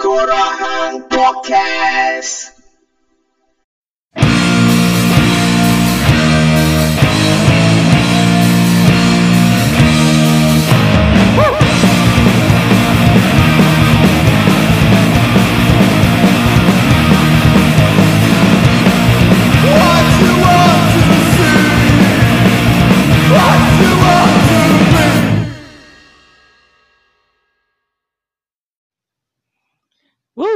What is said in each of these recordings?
Kurahan Podcast.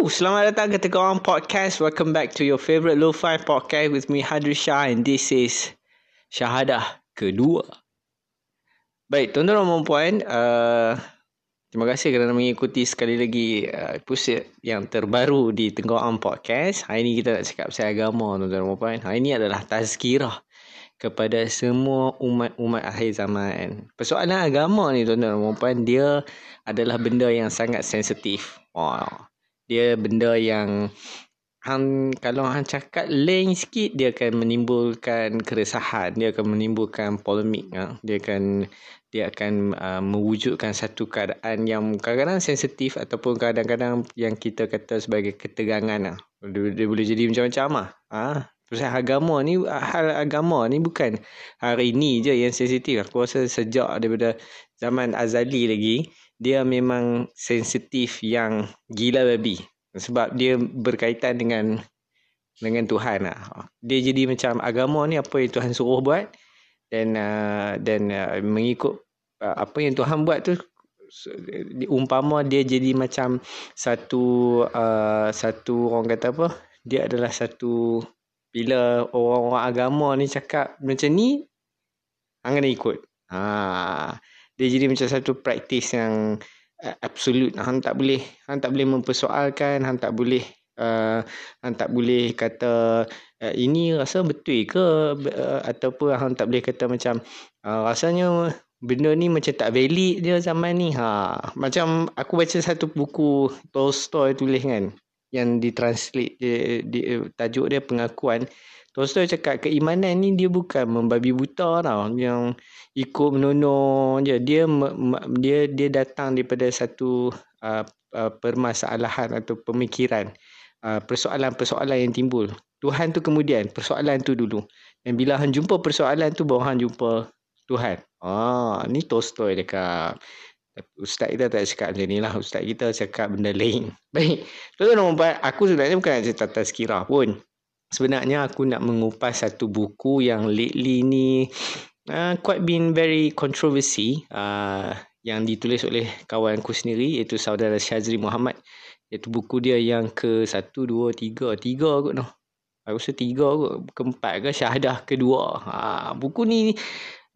Selamat datang ke Tegang Podcast. Welcome back to your favorite Lo-Fi podcast with me Hadri Shah and this is Syahadah kedua. Baik, tuan-tuan dan puan, uh, terima kasih kerana mengikuti sekali lagi uh, episode yang terbaru di Tenggoram Podcast. Hari ini kita nak cakap pasal agama, tuan-tuan dan puan. Hari ini adalah tazkirah kepada semua umat-umat akhir zaman. Persoalan agama ni tuan-tuan dan puan, dia adalah benda yang sangat sensitif. Wow dia benda yang hang kalau hang cakap lain sikit dia akan menimbulkan keresahan dia akan menimbulkan polemik ha? dia akan dia akan uh, mewujudkan satu keadaan yang kadang-kadang sensitif ataupun kadang-kadang yang kita kata sebagai ketegangan lah. dia, dia boleh jadi macam-macam lah. ha? pasal agama ni hal agama ni bukan hari ni je yang sensitif aku rasa sejak daripada zaman azali lagi dia memang sensitif yang gila babi sebab dia berkaitan dengan dengan Tuhan lah. Dia jadi macam agama ni apa yang Tuhan suruh buat dan uh, dan uh, mengikut uh, apa yang Tuhan buat tu umpama dia jadi macam satu uh, satu orang kata apa dia adalah satu bila orang-orang agama ni cakap macam ni hang kena ikut. Ha dia jadi macam satu praktis yang uh, absolute. Hang tak boleh hang tak boleh mempersoalkan hang tak boleh uh, hang tak boleh kata uh, ini rasa betul ke? Uh, ataupun hang tak boleh kata macam uh, rasanya benda ni macam tak valid dia zaman ni. Ha macam aku baca satu buku Tolstoy tulis kan yang ditranslate dia, dia, tajuk dia pengakuan. Tolstoy cakap keimanan ni dia bukan membabi buta tau. Yang ikut menono je. Dia dia dia datang daripada satu uh, uh, permasalahan atau pemikiran uh, persoalan-persoalan yang timbul. Tuhan tu kemudian persoalan tu dulu. Dan bila hang jumpa persoalan tu baru hang jumpa Tuhan. Ah ni Tolstoy dekat Ustaz kita tak cakap macam ni lah. Ustaz kita cakap benda lain. Baik. Tuan-tuan aku sebenarnya bukan nak cerita tazkirah pun sebenarnya aku nak mengupas satu buku yang lately ni uh, quite been very controversy uh, yang ditulis oleh kawanku sendiri iaitu saudara Syazri Muhammad iaitu buku dia yang ke satu dua tiga tiga kot noh aku rasa tiga kot keempat ke syahadah kedua ha, buku ni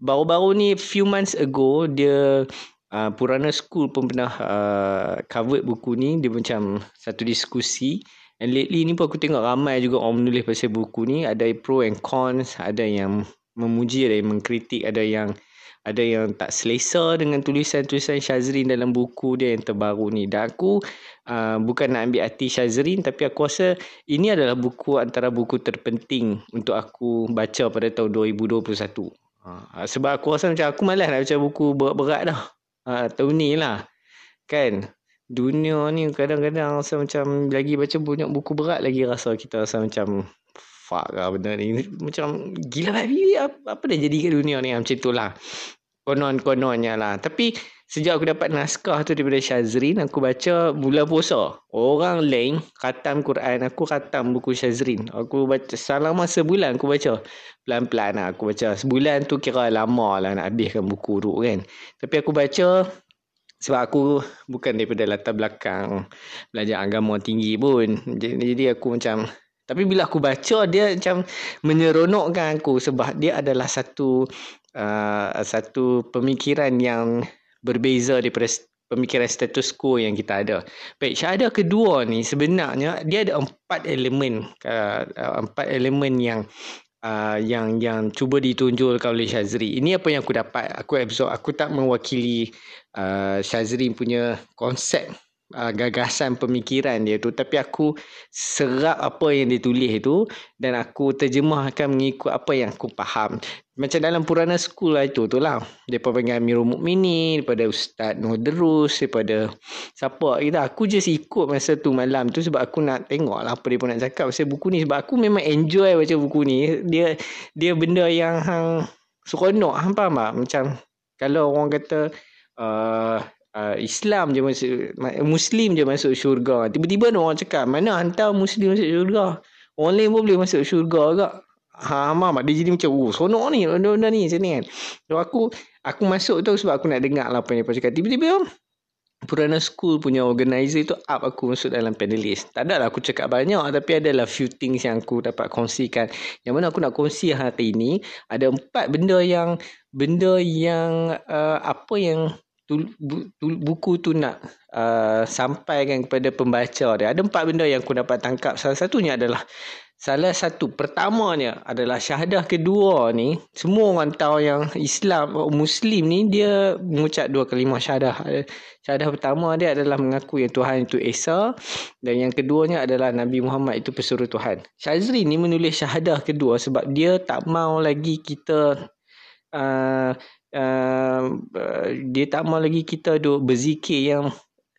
baru-baru ni few months ago dia uh, Purana School pun pernah uh, cover buku ni dia macam satu diskusi And lately ni pun aku tengok ramai juga orang menulis pasal buku ni. Ada pro and cons. Ada yang memuji, ada yang mengkritik. Ada yang ada yang tak selesa dengan tulisan-tulisan Syazrin dalam buku dia yang terbaru ni. Dan aku uh, bukan nak ambil hati Syazrin. Tapi aku rasa ini adalah buku antara buku terpenting untuk aku baca pada tahun 2021. Uh, sebab aku rasa macam aku malas nak baca buku berat-berat dah. Uh, tahun ni lah. Kan? dunia ni kadang-kadang rasa macam lagi baca banyak buku berat lagi rasa kita rasa macam fuck lah benda ni macam gila babi apa, apa dah jadi ke dunia ni macam tu lah konon-kononnya lah tapi sejak aku dapat naskah tu daripada Syazrin aku baca bulan puasa. Orang lain khatam Quran aku khatam buku Syazrin. Aku baca selama sebulan aku baca. Pelan-pelan lah aku baca. Sebulan tu kira lama lah nak habiskan buku tu kan. Tapi aku baca sebab aku bukan daripada latar belakang belajar agama tinggi pun. Jadi, aku macam tapi bila aku baca dia macam menyeronokkan aku sebab dia adalah satu uh, satu pemikiran yang berbeza daripada pemikiran status quo yang kita ada. Baik, syahadah kedua ni sebenarnya dia ada empat elemen uh, empat elemen yang uh, yang yang cuba ditunjulkan oleh Syazri. Ini apa yang aku dapat. Aku absorb. Aku tak mewakili uh, Syazri punya konsep uh, gagasan pemikiran dia tu tapi aku serap apa yang dia tulis tu dan aku terjemahkan mengikut apa yang aku faham macam dalam Purana School lah itu tu lah. Daripada panggil Amirul Mukminin, daripada Ustaz Nur Derus, daripada siapa kita. Aku just ikut masa tu malam tu sebab aku nak tengok lah apa dia pun nak cakap pasal buku ni. Sebab aku memang enjoy baca buku ni. Dia dia benda yang hang seronok. Hang faham tak? Macam kalau orang kata uh, uh, Islam je masuk, Muslim je masuk syurga. Tiba-tiba orang cakap, mana hantar Muslim masuk syurga? Orang lain pun boleh masuk syurga agak. Ha mak dia jadi macam oh sonok ni benda-benda ni macam ni kan. So aku aku masuk tu sebab aku nak dengar lah apa yang dia cakap. Tiba-tiba Purana School punya organizer tu up aku masuk dalam panelist. Tak ada lah aku cakap banyak tapi adalah few things yang aku dapat kongsikan. Yang mana aku nak kongsi hari ini ada empat benda yang benda yang uh, apa yang buku tu nak uh, sampaikan kepada pembaca dia. Ada empat benda yang aku dapat tangkap. Salah satunya adalah Salah satu pertamanya adalah syahadah kedua ni semua orang tahu yang Islam Muslim ni dia mengucap dua kalimah syahadah. Syahadah pertama dia adalah mengaku yang Tuhan itu Esa dan yang keduanya adalah Nabi Muhammad itu pesuruh Tuhan. Syazri ni menulis syahadah kedua sebab dia tak mau lagi kita uh, uh, dia tak mau lagi kita duk berzikir yang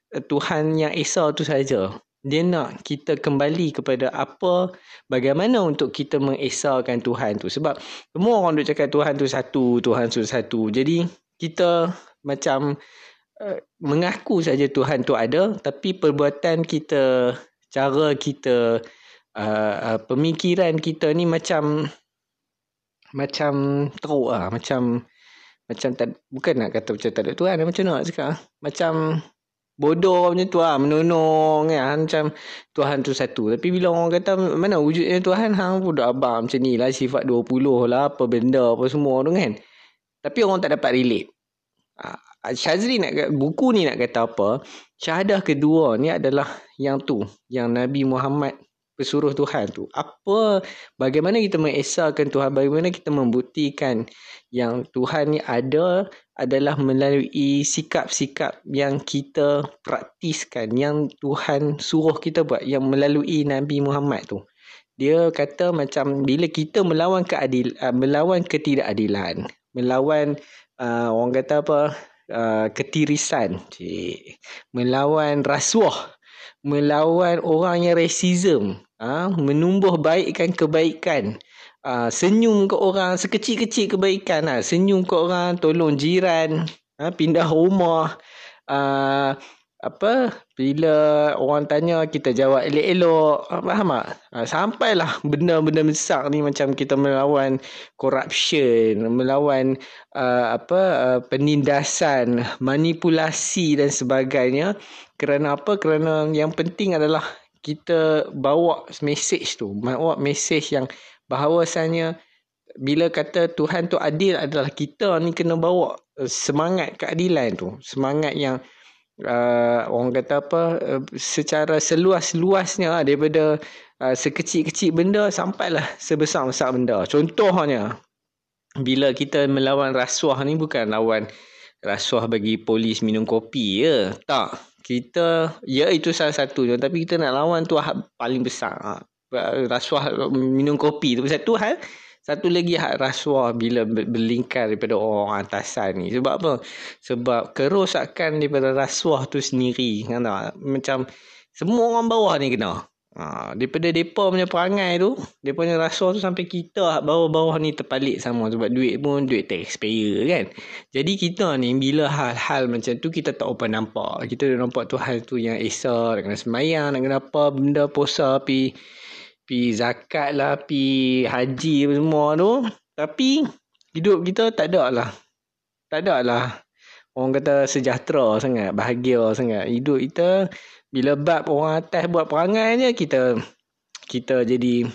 Tuhan yang Esa tu saja. Dia nak kita kembali kepada apa bagaimana untuk kita mengesahkan Tuhan tu. Sebab semua orang duk cakap Tuhan tu satu Tuhan tu satu. Jadi kita macam uh, mengaku saja Tuhan tu ada tapi perbuatan kita cara kita uh, uh, pemikiran kita ni macam macam teruk lah. Macam macam tak, bukan nak kata macam tak ada Tuhan macam nak cakap macam bodoh macam tu lah menonong kan? Macam Tuhan tu satu. Tapi bila orang kata mana wujudnya Tuhan? Hang pun abang macam ni lah sifat 20 lah apa benda apa semua tu kan? Tapi orang tak dapat relate. Ah, Syazri nak buku ni nak kata apa? Syahadah kedua ni adalah yang tu yang Nabi Muhammad pesuruh Tuhan tu. Apa bagaimana kita mengesahkan Tuhan? Bagaimana kita membuktikan yang Tuhan ni ada adalah melalui sikap-sikap yang kita praktiskan yang Tuhan suruh kita buat yang melalui Nabi Muhammad tu. Dia kata macam bila kita melawan keadil uh, melawan ketidakadilan melawan uh, orang kata apa? Uh, ketirisan cik. Melawan rasuah melawan orang yang racism uh, menumbuh baikkan kebaikan. Uh, senyum ke orang sekecil-kecil kebaikan lah. Senyum ke orang, tolong jiran, uh, pindah rumah. Uh, apa bila orang tanya kita jawab elok-elok. Faham tak? Ha, sampailah benda-benda besar ni macam kita melawan corruption melawan uh, apa uh, penindasan manipulasi dan sebagainya. Kerana apa? Kerana yang penting adalah kita bawa message tu bawa message yang bahawasanya bila kata Tuhan tu adil adalah kita ni kena bawa eh, semangat keadilan tu. Semangat yang uh, orang kata apa uh, secara seluas-luasnya lah, daripada uh, sekecil-kecil benda sampailah sebesar-besar benda. Contohnya bila kita melawan rasuah ni bukan lawan rasuah bagi polis minum kopi ya tak kita ya itu salah satunya. Tapi kita nak lawan tu paling besar. Rasuah minum kopi tu. Satu hal satu lagi hak rasuah bila berlingkar daripada orang atasan ni. Sebab apa? Sebab kerosakan daripada rasuah tu sendiri. Kan tak? Macam semua orang bawah ni kena ha, daripada depa punya perangai tu depa punya rasuah tu sampai kita bawah-bawah ni terpalik sama sebab duit pun duit taxpayer kan jadi kita ni bila hal-hal macam tu kita tak apa nampak kita dah nampak tu hal tu yang esa nak kena semayang nak kena apa benda posa pi pi zakat lah, pi haji semua tu. Tapi hidup kita tak ada lah. Tak ada lah. Orang kata sejahtera sangat, bahagia sangat. Hidup kita bila bab orang atas buat perangai je kita kita jadi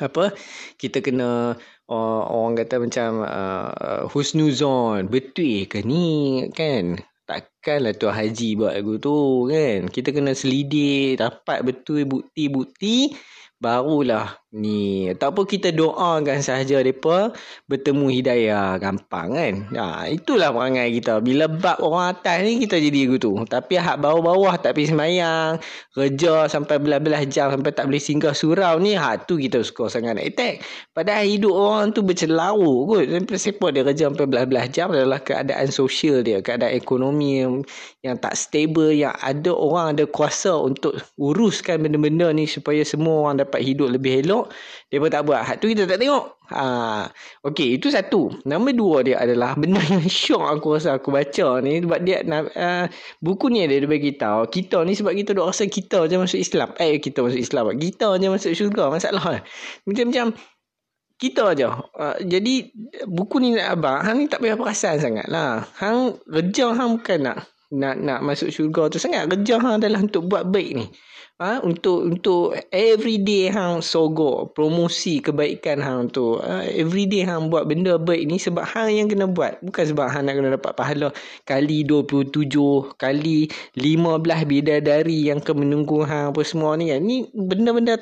apa? Kita kena uh, orang kata macam uh, husnuzon. Betul ke ni kan? Takkanlah tu haji buat lagu tu kan. Kita kena selidik, dapat betul bukti-bukti barulah ni. Ataupun kita doakan sahaja depa bertemu hidayah gampang kan? Ha, itulah perangai kita. Bila bab orang atas ni kita jadi gitu tapi hak bawah-bawah tak pergi semayang kerja sampai belah-belah jam sampai tak boleh singgah surau ni hak tu kita suka sangat. Nak attack padahal hidup orang tu bercelau kot. Sampai siapa dia kerja sampai belah-belah jam adalah keadaan sosial dia keadaan ekonomi yang, yang tak stable yang ada orang ada kuasa untuk uruskan benda-benda ni supaya semua orang dapat hidup lebih elok dia tak buat. Hak tu kita tak tengok. Ha okey itu satu. Nombor dua dia adalah benda yang syok aku rasa aku baca ni sebab dia uh, buku ni ada dia bagi tahu kita ni sebab kita dok rasa kita je masuk Islam. Eh kita masuk Islam. Kita je masuk syurga masalah. Macam-macam kita aja. Uh, jadi buku ni nak abang, hang ni tak payah perasan sangat lah. Hang kerja hang bukan nak nak nak masuk syurga tu sangat. Kerja hang adalah untuk buat baik ni ha, untuk untuk everyday hang sogok promosi kebaikan hang tu. Ha, everyday hang buat benda baik ni sebab hang yang kena buat. Bukan sebab hang nak kena dapat pahala. Kali 27 kali 15 bidadari yang ke menunggu hang apa semua ni kan. Ni benda-benda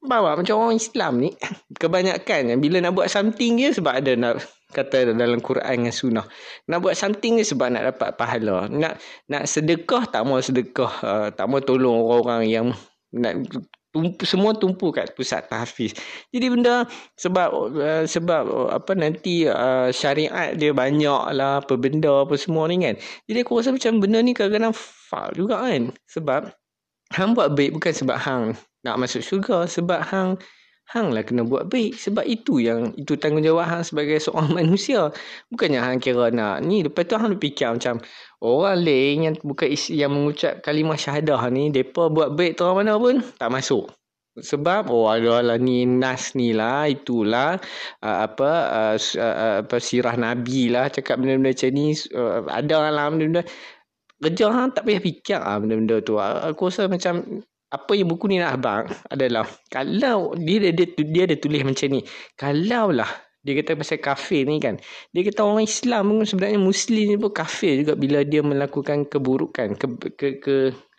bawa macam orang Islam ni kebanyakan bila nak buat something je sebab ada nak kata dalam Quran dan sunnah. Nak buat something ni sebab nak dapat pahala. Nak nak sedekah tak mau sedekah uh, tak mau tolong orang-orang yang nak tumpu, semua tumpu kat pusat tahfiz. Jadi benda sebab uh, sebab uh, apa nanti uh, syariat dia banyak lah apa benda apa semua ni kan. Jadi aku rasa macam benda ni kadang-kadang faul juga kan. Sebab hang buat baik bukan sebab hang nak masuk syurga sebab hang hang lah kena buat baik. Sebab itu yang itu tanggungjawab hang sebagai seorang manusia. Bukannya hang kira nak ni. Lepas tu hang fikir macam orang lain yang bukan isi, yang mengucap kalimah syahadah ni depa buat baik tu mana pun tak masuk. Sebab oh adalah ni nas ni lah itulah uh, apa uh, uh, apa sirah nabi lah cakap benda-benda macam ni. Uh, ada lah benda-benda kerja hang tak payah fikir ah benda-benda tu. Aku rasa macam apa yang buku ni nak abang adalah kalau dia dia, dia, dia ada tulis macam ni kalau lah dia kata pasal kafir ni kan dia kata orang Islam pun sebenarnya Muslim ni pun kafir juga bila dia melakukan keburukan ke, ke, ke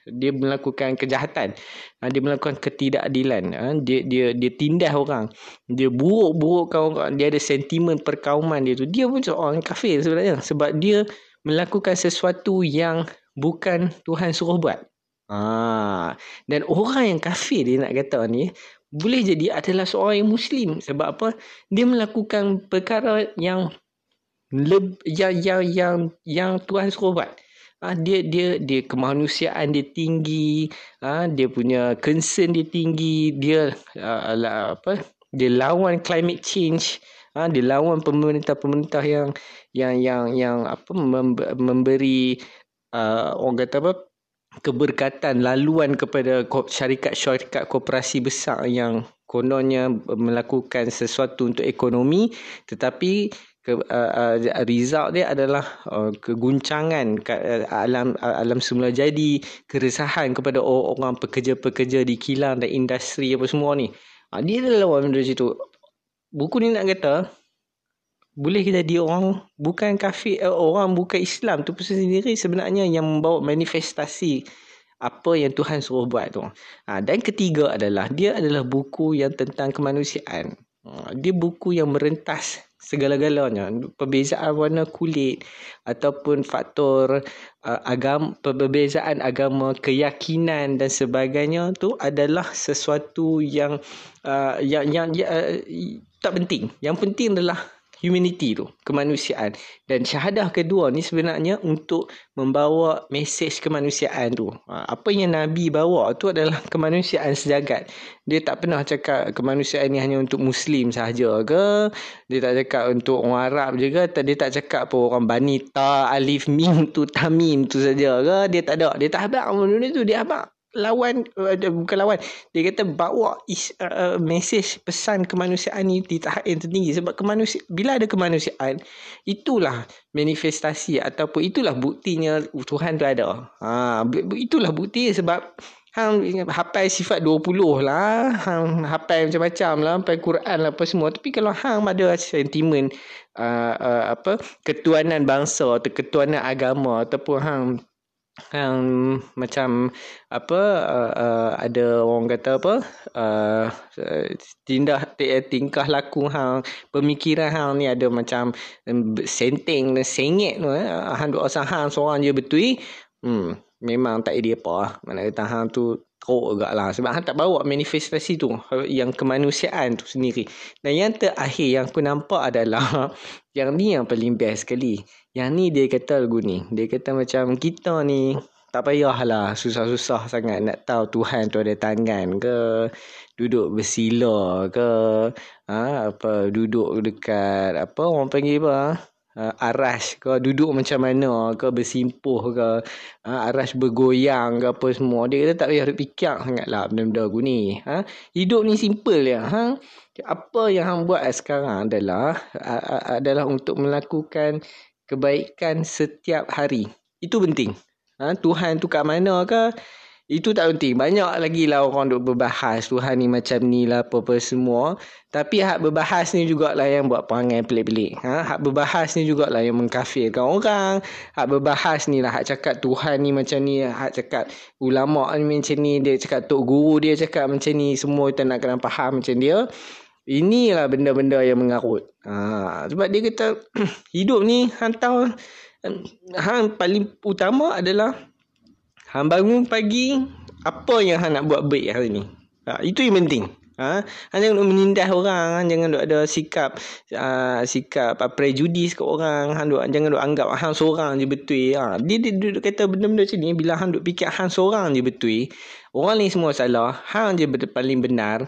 dia melakukan kejahatan. Ha, dia melakukan ketidakadilan. Ha, dia dia dia tindas orang. Dia buruk-burukkan orang. Dia ada sentimen perkauman dia tu. Dia pun seorang kafir sebenarnya sebab dia melakukan sesuatu yang bukan Tuhan suruh buat Ha. Dan orang yang kafir dia nak kata ni boleh jadi adalah seorang yang muslim sebab apa? Dia melakukan perkara yang leb, yang yang yang, yang Tuhan suruh buat. Ha, dia dia dia kemanusiaan dia tinggi, ha, dia punya concern dia tinggi, dia uh, apa? Dia lawan climate change, ha, dia lawan pemerintah-pemerintah yang yang yang yang apa memberi uh, orang kata apa? keberkatan laluan kepada syarikat-syarikat koperasi besar yang kononnya melakukan sesuatu untuk ekonomi tetapi ke, uh, uh, result dia adalah uh, keguncangan uh, alam uh, alam semula jadi keresahan kepada orang pekerja-pekerja di kilang dan industri apa semua ni uh, dia adalah orang dari situ buku ni nak kata boleh jadi orang bukan kafir eh, orang bukan Islam tu pun sendiri sebenarnya yang membawa manifestasi apa yang Tuhan suruh buat tu. Ha, dan ketiga adalah dia adalah buku yang tentang kemanusiaan. Ha, dia buku yang merentas segala-galanya. Perbezaan warna kulit ataupun faktor uh, agama, perbezaan agama, keyakinan dan sebagainya tu adalah sesuatu yang uh, yang yang, yang uh, tak penting. Yang penting adalah humanity tu, kemanusiaan. Dan syahadah kedua ni sebenarnya untuk membawa mesej kemanusiaan tu. Ha, apa yang Nabi bawa tu adalah kemanusiaan sejagat. Dia tak pernah cakap kemanusiaan ni hanya untuk Muslim sahaja ke. Dia tak cakap untuk orang Arab juga. Dia tak cakap pun orang Bani Ta, Alif, Mim tu, Tamim tu saja ke. Dia tak ada. Dia tak habak. Dia habak lawan uh, bukan lawan. Dia kata bawa is, uh, message pesan kemanusiaan ni di tahap yang tertinggi. Sebab kemanusiaan bila ada kemanusiaan itulah manifestasi ataupun itulah buktinya Tuhan tu ada. Ha itulah bukti sebab hang hafal sifat 20 lah hang hafal macam-macam lah hafal Quran lah apa semua. Tapi kalau hang ada sentimen uh, uh, apa ketuanan bangsa atau ketuanan agama ataupun hang hang macam apa uh, uh, ada orang kata apa uh, tindak tingkah laku hang pemikiran hang ni ada macam senteng dan sengit tu eh. Hang duk hang seorang je betul hmm memang tak ada apa. Mana kata hang tu teruk juga lah sebab hang tak bawa manifestasi tu yang kemanusiaan tu sendiri. Dan yang terakhir yang aku nampak adalah yang ni yang paling best sekali. Yang ni dia kata lagu ni. Dia kata macam kita ni tak payahlah susah-susah sangat nak tahu Tuhan tu ada tangan ke duduk bersila ke ha, apa duduk dekat apa orang panggil apa uh, aras ke duduk macam mana ke bersimpuh ke uh, aras bergoyang ke apa semua dia kata tak payah fikir sangatlah benda-benda aku ni ha? hidup ni simple ya ha? apa yang hang buat sekarang adalah uh, adalah untuk melakukan kebaikan setiap hari itu penting ha? Tuhan tu kat mana ke itu tak penting. Banyak lagi lah orang duk berbahas Tuhan ni macam ni lah apa-apa semua. Tapi hak berbahas ni jugalah yang buat perangai pelik-pelik. Ha? Hak berbahas ni jugalah yang mengkafirkan orang. Hak berbahas ni lah hak cakap Tuhan ni macam ni. Hak cakap ulama' ni macam ni. Dia cakap Tok Guru dia cakap macam ni. Semua kita nak kena faham macam dia. Inilah benda-benda yang mengarut. Ha, sebab dia kata hidup ni hantar hang paling utama adalah Hang bangun pagi, apa yang hang nak buat baik hari ni? Ha, itu yang penting. Ha? Hang jangan menindas orang, hang jangan ada sikap uh, sikap uh, prejudis ke orang, hang duk, jangan duk anggap hang seorang je betul. Ha? Dia, dia, dia kata benda-benda macam ni, bila hang duk fikir hang seorang je betul, orang ni semua salah, hang je paling benar,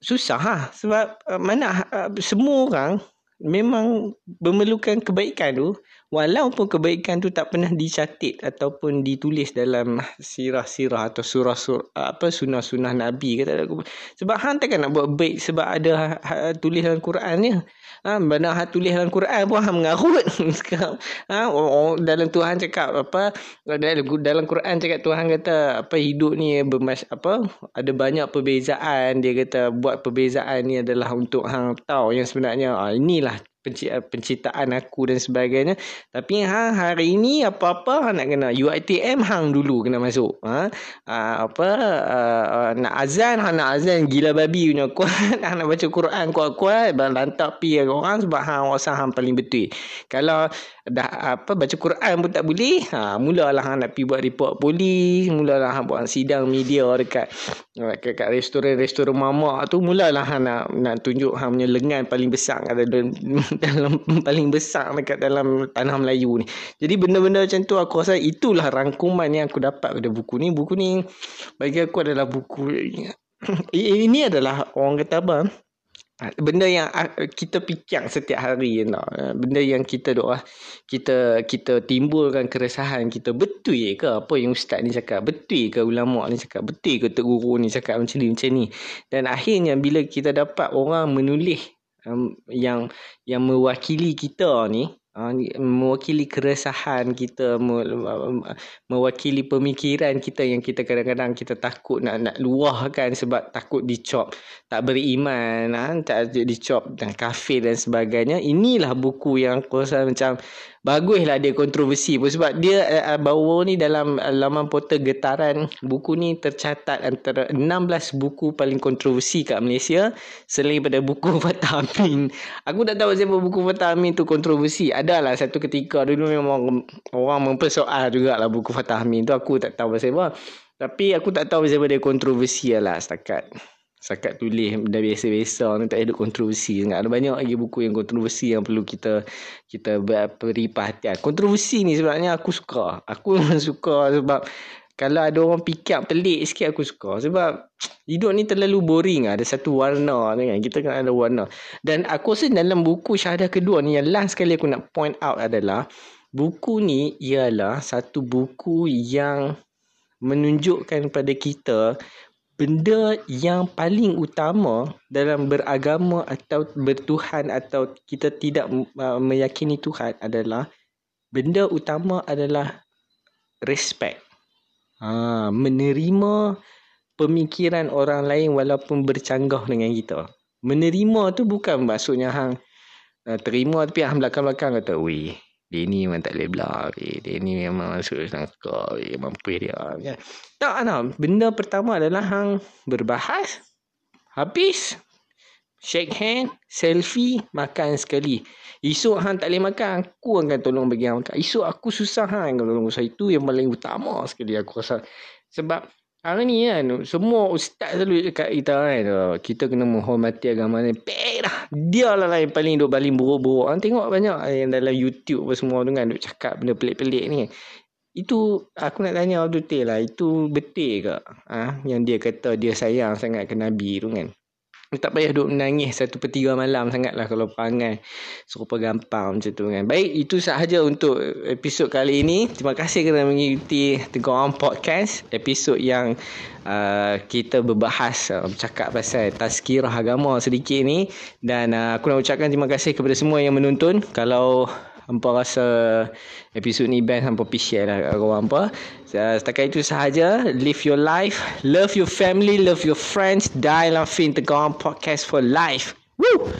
susah ha? sebab uh, mana uh, semua orang memang memerlukan kebaikan tu walaupun kebaikan tu tak pernah dicatat ataupun ditulis dalam sirah-sirah atau surah-surah apa sunah-sunah nabi kata aku sebab hang takkan nak buat baik sebab ada ha, ha, tulis dalam Quran ni. Ha benar ha tulis dalam Quran pun hang mengarut sekarang. Ha oh, dalam Tuhan cakap apa dalam, Quran cakap Tuhan kata apa hidup ni bermas apa ada banyak perbezaan. Dia kata buat perbezaan ni adalah untuk hang tahu yang sebenarnya. Ha, inilah penciptaan aku dan sebagainya. Tapi ha, hari ini apa-apa nak kena UiTM hang dulu kena masuk. Ha? Uh, apa uh, nak azan hang nak azan gila babi punya kuat hang nak baca Quran kuat-kuat lantak pi orang sebab hang rasa hang paling betul. Kalau dah apa baca Quran pun tak boleh. Ha mulalah hang nak pi buat report polis mulalah hang buat sidang media dekat dekat, dekat restoran-restoran mamak tu mulalah hang nak nak tunjuk hang punya lengan paling besar ada dalam paling besar dekat dalam tanah Melayu ni. Jadi benda-benda macam tu aku rasa itulah rangkuman yang aku dapat pada buku ni. Buku ni bagi aku adalah buku ini adalah orang kata apa benda yang kita fikir setiap hari you know. benda yang kita doa kita kita timbulkan keresahan kita betul ke apa yang ustaz ni cakap? Betul ke ulama ni cakap? Betul ke tok guru ni cakap macam ni macam ni? Dan akhirnya bila kita dapat orang menulis um, yang yang mewakili kita ni mewakili keresahan kita mewakili pemikiran kita yang kita kadang-kadang kita takut nak nak luahkan sebab takut dicop tak beriman ha, tak dicop dan kafir dan sebagainya. Inilah buku yang aku rasa macam baguslah dia kontroversi pun sebab dia uh, baru ni dalam laman portal getaran buku ni tercatat antara 16 buku paling kontroversi kat Malaysia selain pada buku Fatah Amin. Aku tak tahu siapa buku Fatah Amin tu kontroversi. Adalah satu ketika dulu memang orang mempersoal jugalah buku Fatah Amin tu. Aku tak tahu pasal apa. Tapi aku tak tahu siapa dia kontroversi lah setakat Sakat tulis dah biasa-biasa ni tak ada kontroversi sangat. Ada banyak lagi buku yang kontroversi yang perlu kita kita beri perhatian. Kontroversi ni sebenarnya aku suka. Aku memang suka sebab kalau ada orang fikir pelik sikit aku suka. Sebab hidup ni terlalu boring Ada satu warna kan. Kita kan ada warna. Dan aku rasa dalam buku syahadah kedua ni yang last sekali aku nak point out adalah buku ni ialah satu buku yang menunjukkan pada kita benda yang paling utama dalam beragama atau bertuhan atau kita tidak uh, meyakini Tuhan adalah benda utama adalah respect. Ha, menerima pemikiran orang lain walaupun bercanggah dengan kita. Menerima tu bukan maksudnya hang uh, terima tapi hang belakang-belakang kata, "Weh, dia ni memang tak boleh belah dia ni memang masuk eh. mampu dia kan. Tak nah, benda pertama adalah hang berbahas habis shake hand selfie makan sekali. Esok hang tak boleh makan Aku akan tolong bagi hang makan. Esok aku susah hang Kalau tolong. Saya Itu yang paling utama sekali Aku rasa. Sebab Hari ni kan Semua ustaz selalu cakap kita kan Kita kena menghormati agama ni. Pek dah. Dia lah yang paling duk baling buruk-buruk. Hang tengok banyak Yang dalam YouTube apa semua tu kan Duk cakap benda pelik-pelik ni. Itu aku nak tanya Abdul Tay lah Itu betul ke? Ha? Yang dia kata dia sayang sangat ke Nabi tu kan tak payah duduk menangis satu per tiga malam sangat lah kalau pangai serupa gampang macam tu kan. Baik, itu sahaja untuk episod kali ini. Terima kasih kerana mengikuti On Podcast. Episod yang uh, kita berbahas, uh, bercakap pasal tazkirah agama sedikit ni. Dan uh, aku nak ucapkan terima kasih kepada semua yang menonton. Kalau hampa rasa episod ni best hampa pergi share lah kat korang hampa setakat itu sahaja live your life love your family love your friends die laughing podcast for life Woo!